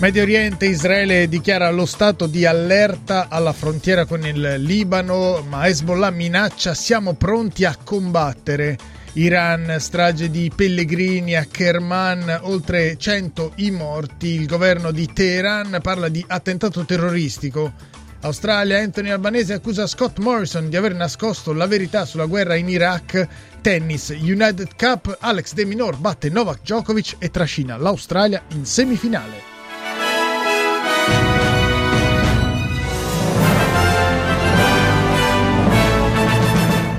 Medio Oriente, Israele dichiara lo stato di allerta alla frontiera con il Libano, ma Hezbollah minaccia siamo pronti a combattere. Iran, strage di pellegrini a Kerman, oltre 100 i morti. Il governo di Teheran parla di attentato terroristico. Australia, Anthony Albanese accusa Scott Morrison di aver nascosto la verità sulla guerra in Iraq. Tennis, United Cup, Alex De Minor batte Novak Djokovic e trascina l'Australia in semifinale.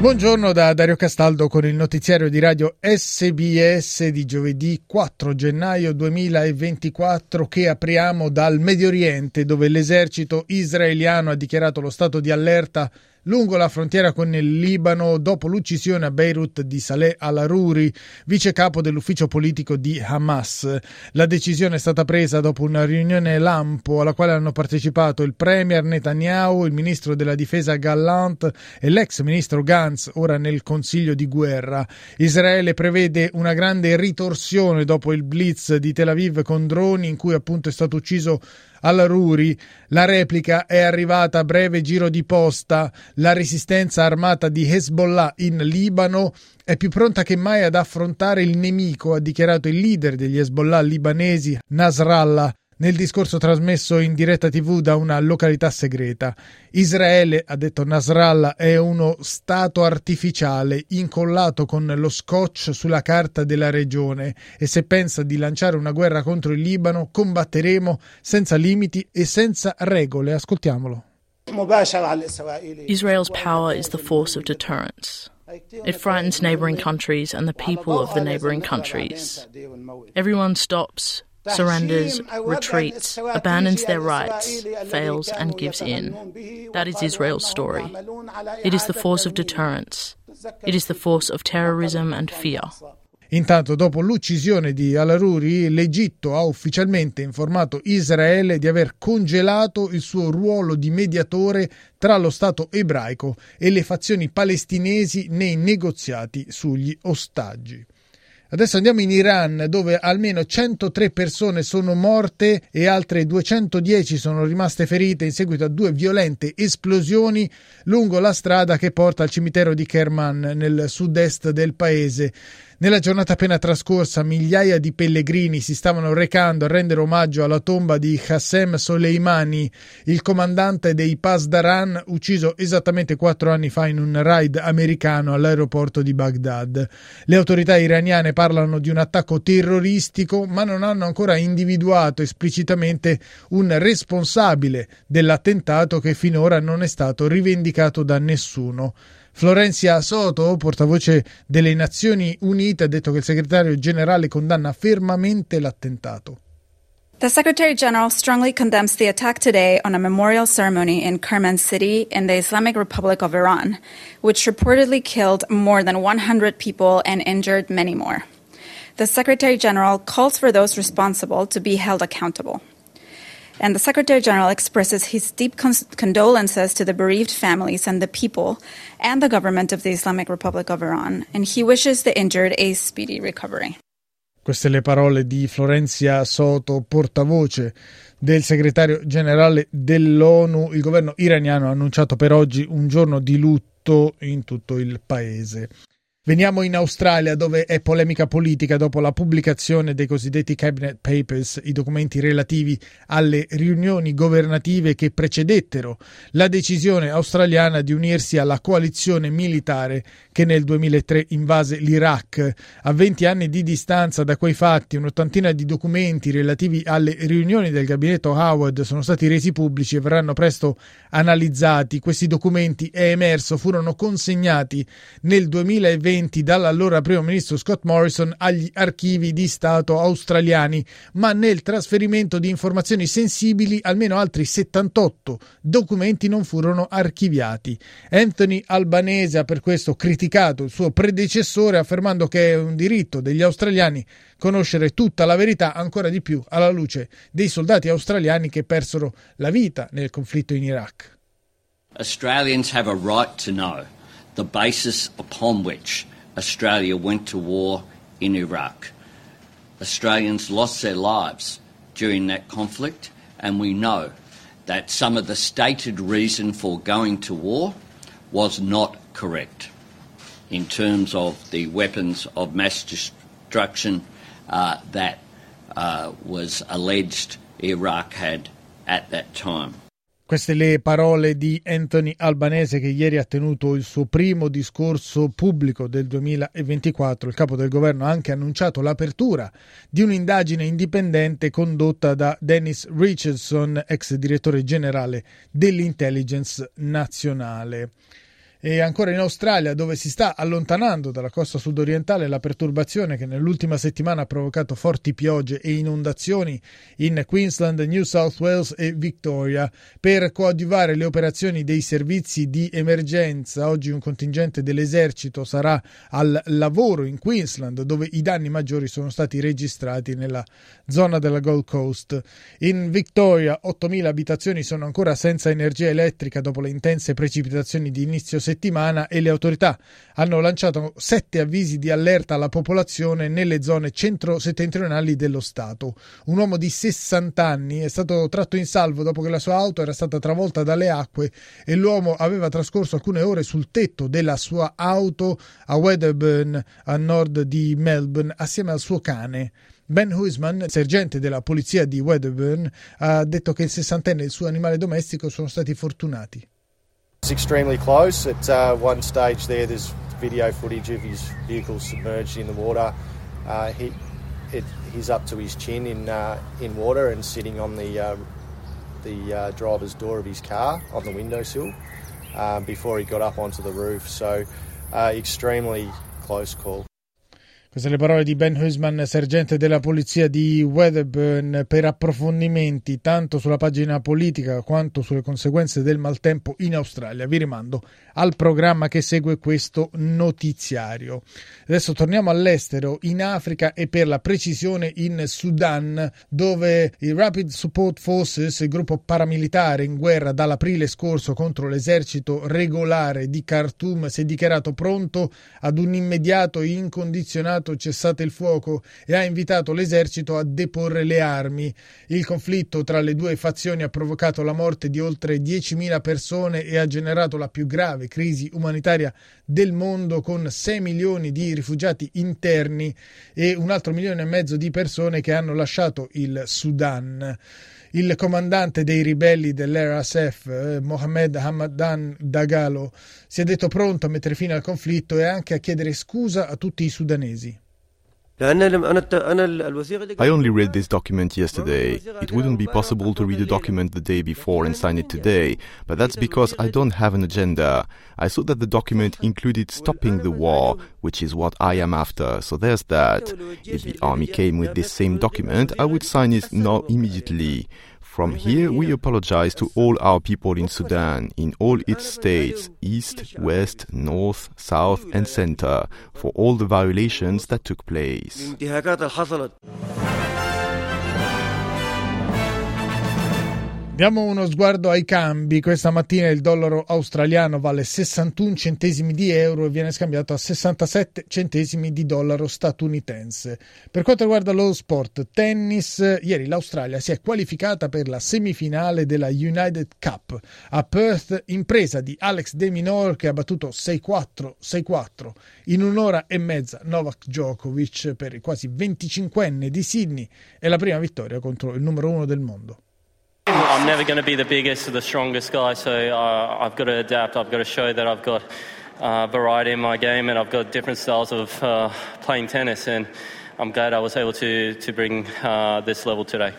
Buongiorno da Dario Castaldo con il notiziario di radio SBS di giovedì 4 gennaio 2024 che apriamo dal Medio Oriente dove l'esercito israeliano ha dichiarato lo stato di allerta lungo la frontiera con il Libano dopo l'uccisione a Beirut di Saleh al-Aruri, vice capo dell'ufficio politico di Hamas. La decisione è stata presa dopo una riunione lampo alla quale hanno partecipato il premier Netanyahu, il ministro della difesa Gallant e l'ex ministro Gantz, ora nel consiglio di guerra. Israele prevede una grande ritorsione dopo il blitz di Tel Aviv con droni in cui appunto è stato ucciso al-Ruri. La replica è arrivata a breve giro di posta. La resistenza armata di Hezbollah in Libano è più pronta che mai ad affrontare il nemico, ha dichiarato il leader degli Hezbollah libanesi, Nasrallah nel discorso trasmesso in diretta tv da una località segreta. Israele, ha detto Nasrallah, è uno stato artificiale incollato con lo scotch sulla carta della regione e se pensa di lanciare una guerra contro il Libano combatteremo senza limiti e senza regole. Ascoltiamolo. Israel's power is the force of deterrence. It frightens neighboring countries and the people of the neighboring countries. Everyone stops, surrenders, retreats, abandons their rights, fails, and gives in. That is Israel's story. It is the force of deterrence. It is the force of terrorism and fear. Intanto, dopo l'uccisione di Al-Aruri, l'Egitto ha ufficialmente informato Israele di aver congelato il suo ruolo di mediatore tra lo Stato ebraico e le fazioni palestinesi nei negoziati sugli ostaggi. Adesso andiamo in Iran dove almeno 103 persone sono morte e altre 210 sono rimaste ferite in seguito a due violente esplosioni lungo la strada che porta al cimitero di Kerman nel sud-est del paese. Nella giornata appena trascorsa migliaia di pellegrini si stavano recando a rendere omaggio alla tomba di Qassem Soleimani, il comandante dei Pasdaran ucciso esattamente quattro anni fa in un raid americano all'aeroporto di Baghdad. Le autorità iraniane parlano di un attacco terroristico ma non hanno ancora individuato esplicitamente un responsabile dell'attentato che finora non è stato rivendicato da nessuno. Florencia Soto, portavoce delle Nazioni Unite, ha detto che il segretario generale condanna fermamente l'attentato. The Secretary General strongly condemns the attack today on a memorial ceremony in Kerman City in the Islamic Republic of Iran, which reportedly killed more than 100 people and injured many more. The Secretary General calls for those responsible to be held accountable. And the Secretary General expresses his deep condolences to the bereaved families and the people and the government of the Islamic Republic of Iran, and he wishes the injured a speedy recovery. Queste le parole di Florencia Soto, portavoce del segretario generale dell'ONU. Il governo iraniano ha annunciato per oggi un giorno di lutto in tutto il paese. Veniamo in Australia dove è polemica politica dopo la pubblicazione dei cosiddetti Cabinet Papers, i documenti relativi alle riunioni governative che precedettero la decisione australiana di unirsi alla coalizione militare che nel 2003 invase l'Iraq. A 20 anni di distanza da quei fatti, un'ottantina di documenti relativi alle riunioni del gabinetto Howard sono stati resi pubblici e verranno presto analizzati. Questi documenti, è emerso, furono consegnati nel 2020 20 dall'allora primo ministro Scott Morrison agli archivi di Stato australiani, ma nel trasferimento di informazioni sensibili almeno altri 78 documenti non furono archiviati. Anthony Albanese ha per questo criticato il suo predecessore affermando che è un diritto degli australiani conoscere tutta la verità ancora di più alla luce dei soldati australiani che persero la vita nel conflitto in Iraq. Australians have a right to know the basis upon which Australia went to war in Iraq. Australians lost their lives during that conflict, and we know that some of the stated reason for going to war was not correct in terms of the weapons of mass destruction uh, that uh, was alleged Iraq had at that time. Queste le parole di Anthony Albanese che ieri ha tenuto il suo primo discorso pubblico del 2024. Il capo del governo ha anche annunciato l'apertura di un'indagine indipendente condotta da Dennis Richardson, ex direttore generale dell'intelligence nazionale. E ancora in Australia, dove si sta allontanando dalla costa sudorientale la perturbazione che nell'ultima settimana ha provocato forti piogge e inondazioni in Queensland, New South Wales e Victoria. Per coadiuvare le operazioni dei servizi di emergenza, oggi un contingente dell'esercito sarà al lavoro in Queensland, dove i danni maggiori sono stati registrati nella zona della Gold Coast. In Victoria, 8.000 abitazioni sono ancora senza energia elettrica dopo le intense precipitazioni di inizio settimana e le autorità hanno lanciato sette avvisi di allerta alla popolazione nelle zone centro-settentrionali dello Stato. Un uomo di 60 anni è stato tratto in salvo dopo che la sua auto era stata travolta dalle acque e l'uomo aveva trascorso alcune ore sul tetto della sua auto a Wedderburn, a nord di Melbourne, assieme al suo cane. Ben Huisman, sergente della polizia di Wedderburn, ha detto che il sessantenne e il suo animale domestico sono stati fortunati. It's extremely close. At uh, one stage there, there's video footage of his vehicle submerged in the water. Uh, he, it, he's up to his chin in uh, in water and sitting on the uh, the uh, driver's door of his car on the windowsill um, before he got up onto the roof. So, uh, extremely close call. Queste le parole di Ben Huisman, sergente della polizia di Wedderburn, per approfondimenti tanto sulla pagina politica quanto sulle conseguenze del maltempo in Australia. Vi rimando al programma che segue questo notiziario. Adesso torniamo all'estero, in Africa e per la precisione in Sudan, dove i Rapid Support Forces, il gruppo paramilitare in guerra dall'aprile scorso contro l'esercito regolare di Khartoum, si è dichiarato pronto ad un immediato e incondizionato ordinato cessate il fuoco e ha invitato l'esercito a deporre le armi. Il conflitto tra le due fazioni ha provocato la morte di oltre 10.000 persone e ha generato la più grave crisi umanitaria del mondo con 6 milioni di rifugiati interni e un altro milione e mezzo di persone che hanno lasciato il Sudan. Il comandante dei ribelli dell'RSF, eh, Mohamed Hamadan Dagalo, si è detto pronto a mettere fine al conflitto e anche a chiedere scusa a tutti i sudanesi. I only read this document yesterday. It wouldn't be possible to read the document the day before and sign it today, but that's because I don't have an agenda. I saw that the document included stopping the war, which is what I am after, so there's that. If the army came with this same document, I would sign it now immediately. From here, we apologize to all our people in Sudan, in all its states, east, west, north, south, and center, for all the violations that took place. Diamo uno sguardo ai cambi. Questa mattina il dollaro australiano vale 61 centesimi di euro e viene scambiato a 67 centesimi di dollaro statunitense. Per quanto riguarda lo sport tennis, ieri l'Australia si è qualificata per la semifinale della United Cup a Perth, impresa di Alex De Minor che ha battuto 6-4, 6-4 in un'ora e mezza Novak Djokovic per il quasi 25enne di Sydney. È la prima vittoria contro il numero uno del mondo. I'm never going to be the biggest or the strongest guy, so uh, I've got to adapt. I've got to show that I've got uh, variety in my game and I've got different styles of uh, playing tennis. And I'm glad I was able to, to bring uh, this level today.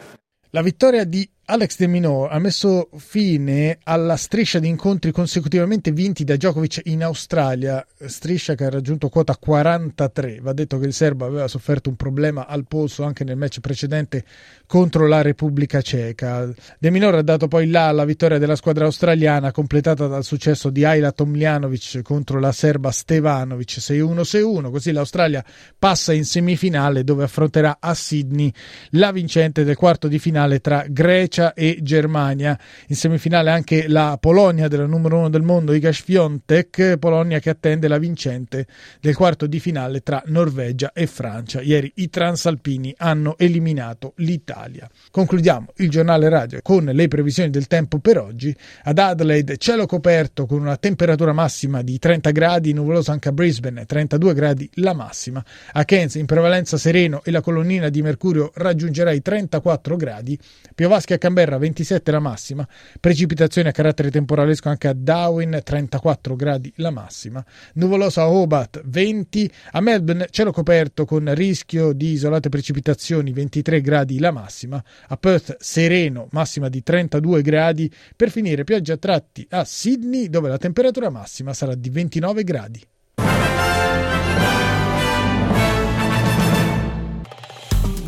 La vittoria di Alex De Minor ha messo fine alla striscia di incontri consecutivamente vinti da Djokovic in Australia, striscia che ha raggiunto quota 43. Va detto che il serbo aveva sofferto un problema al polso anche nel match precedente contro la Repubblica Ceca. De Minor ha dato poi là alla vittoria della squadra australiana, completata dal successo di Ayla Tomljanovic contro la serba Stevanovic 6-1-6-1. Così l'Australia passa in semifinale dove affronterà a Sydney la vincente del quarto di finale tra Grecia Grecia e Germania. In semifinale anche la Polonia della numero uno del mondo, Iga Świątek, Polonia che attende la vincente del quarto di finale tra Norvegia e Francia. Ieri i transalpini hanno eliminato l'Italia. Concludiamo il giornale radio con le previsioni del tempo per oggi. Ad Adelaide cielo coperto con una temperatura massima di 30 gradi, nuvoloso anche a Brisbane, 32 gradi la massima. A Cairns in prevalenza sereno e la colonnina di mercurio raggiungerà i 34 gradi. Piovaschi a Canberra 27 la massima, precipitazioni a carattere temporalesco anche a Darwin 34 gradi la massima, nuvolosa a Hobart 20, a Melbourne cielo coperto con rischio di isolate precipitazioni 23 gradi la massima, a Perth sereno massima di 32 gradi, per finire pioggia a tratti a Sydney dove la temperatura massima sarà di 29 gradi.